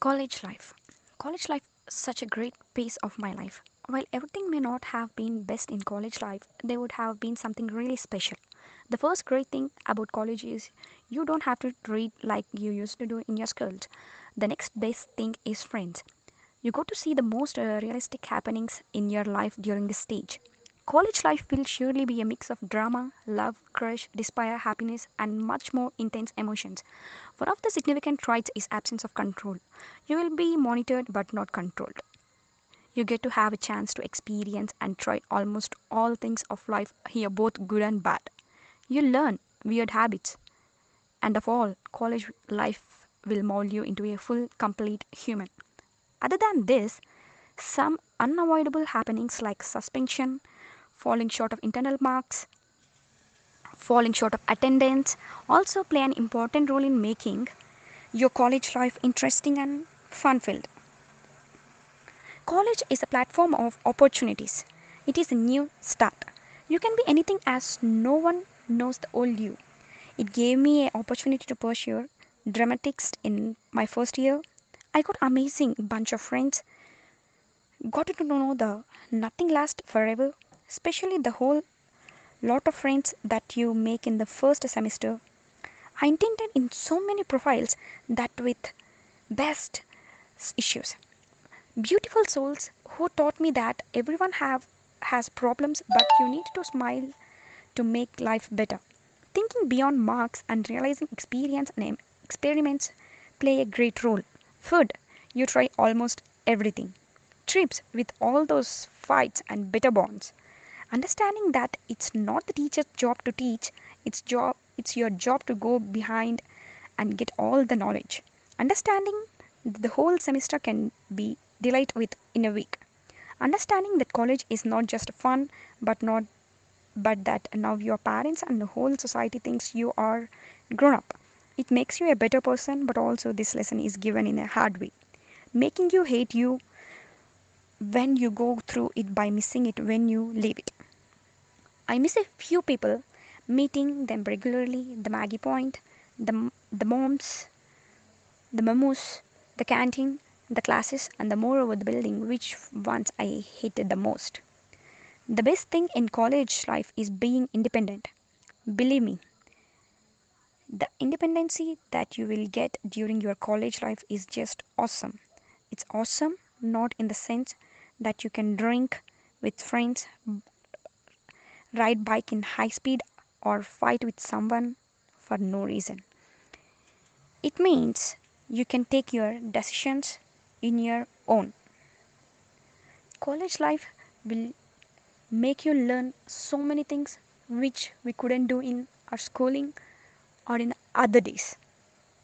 College life. College life such a great piece of my life. While everything may not have been best in college life, there would have been something really special. The first great thing about college is you don't have to read like you used to do in your schools. The next best thing is friends. You go to see the most uh, realistic happenings in your life during this stage. College life will surely be a mix of drama, love, crush, despair, happiness, and much more intense emotions. One of the significant traits is absence of control. You will be monitored but not controlled. You get to have a chance to experience and try almost all things of life here, both good and bad. You learn weird habits, and of all, college life will mold you into a full, complete human. Other than this, some unavoidable happenings like suspension, falling short of internal marks, falling short of attendance also play an important role in making your college life interesting and fun filled. College is a platform of opportunities. It is a new start. You can be anything as no one knows the old you. It gave me an opportunity to pursue dramatics in my first year. I got amazing bunch of friends. Got to know the nothing lasts forever, especially the whole lot of friends that you make in the first semester. I intended in so many profiles that with best issues. Beautiful souls who taught me that everyone have has problems but you need to smile to make life better. Thinking beyond marks and realizing experience and experiments play a great role. Food, you try almost everything. Trips with all those fights and bitter bonds. Understanding that it's not the teacher's job to teach, it's job it's your job to go behind and get all the knowledge. Understanding the whole semester can be delight with in a week. Understanding that college is not just fun but not but that now your parents and the whole society thinks you are grown up. It makes you a better person, but also this lesson is given in a hard way, making you hate you when you go through it by missing it when you leave it. I miss a few people, meeting them regularly, the Maggi Point, the, the moms, the memos, the canteen, the classes, and the moreover the building, which once I hated the most. The best thing in college life is being independent. Believe me, the independency that you will get during your college life is just awesome. It's awesome not in the sense that you can drink with friends, ride bike in high speed, or fight with someone for no reason. It means you can take your decisions in your own. College life will make you learn so many things which we couldn't do in our schooling or in other days.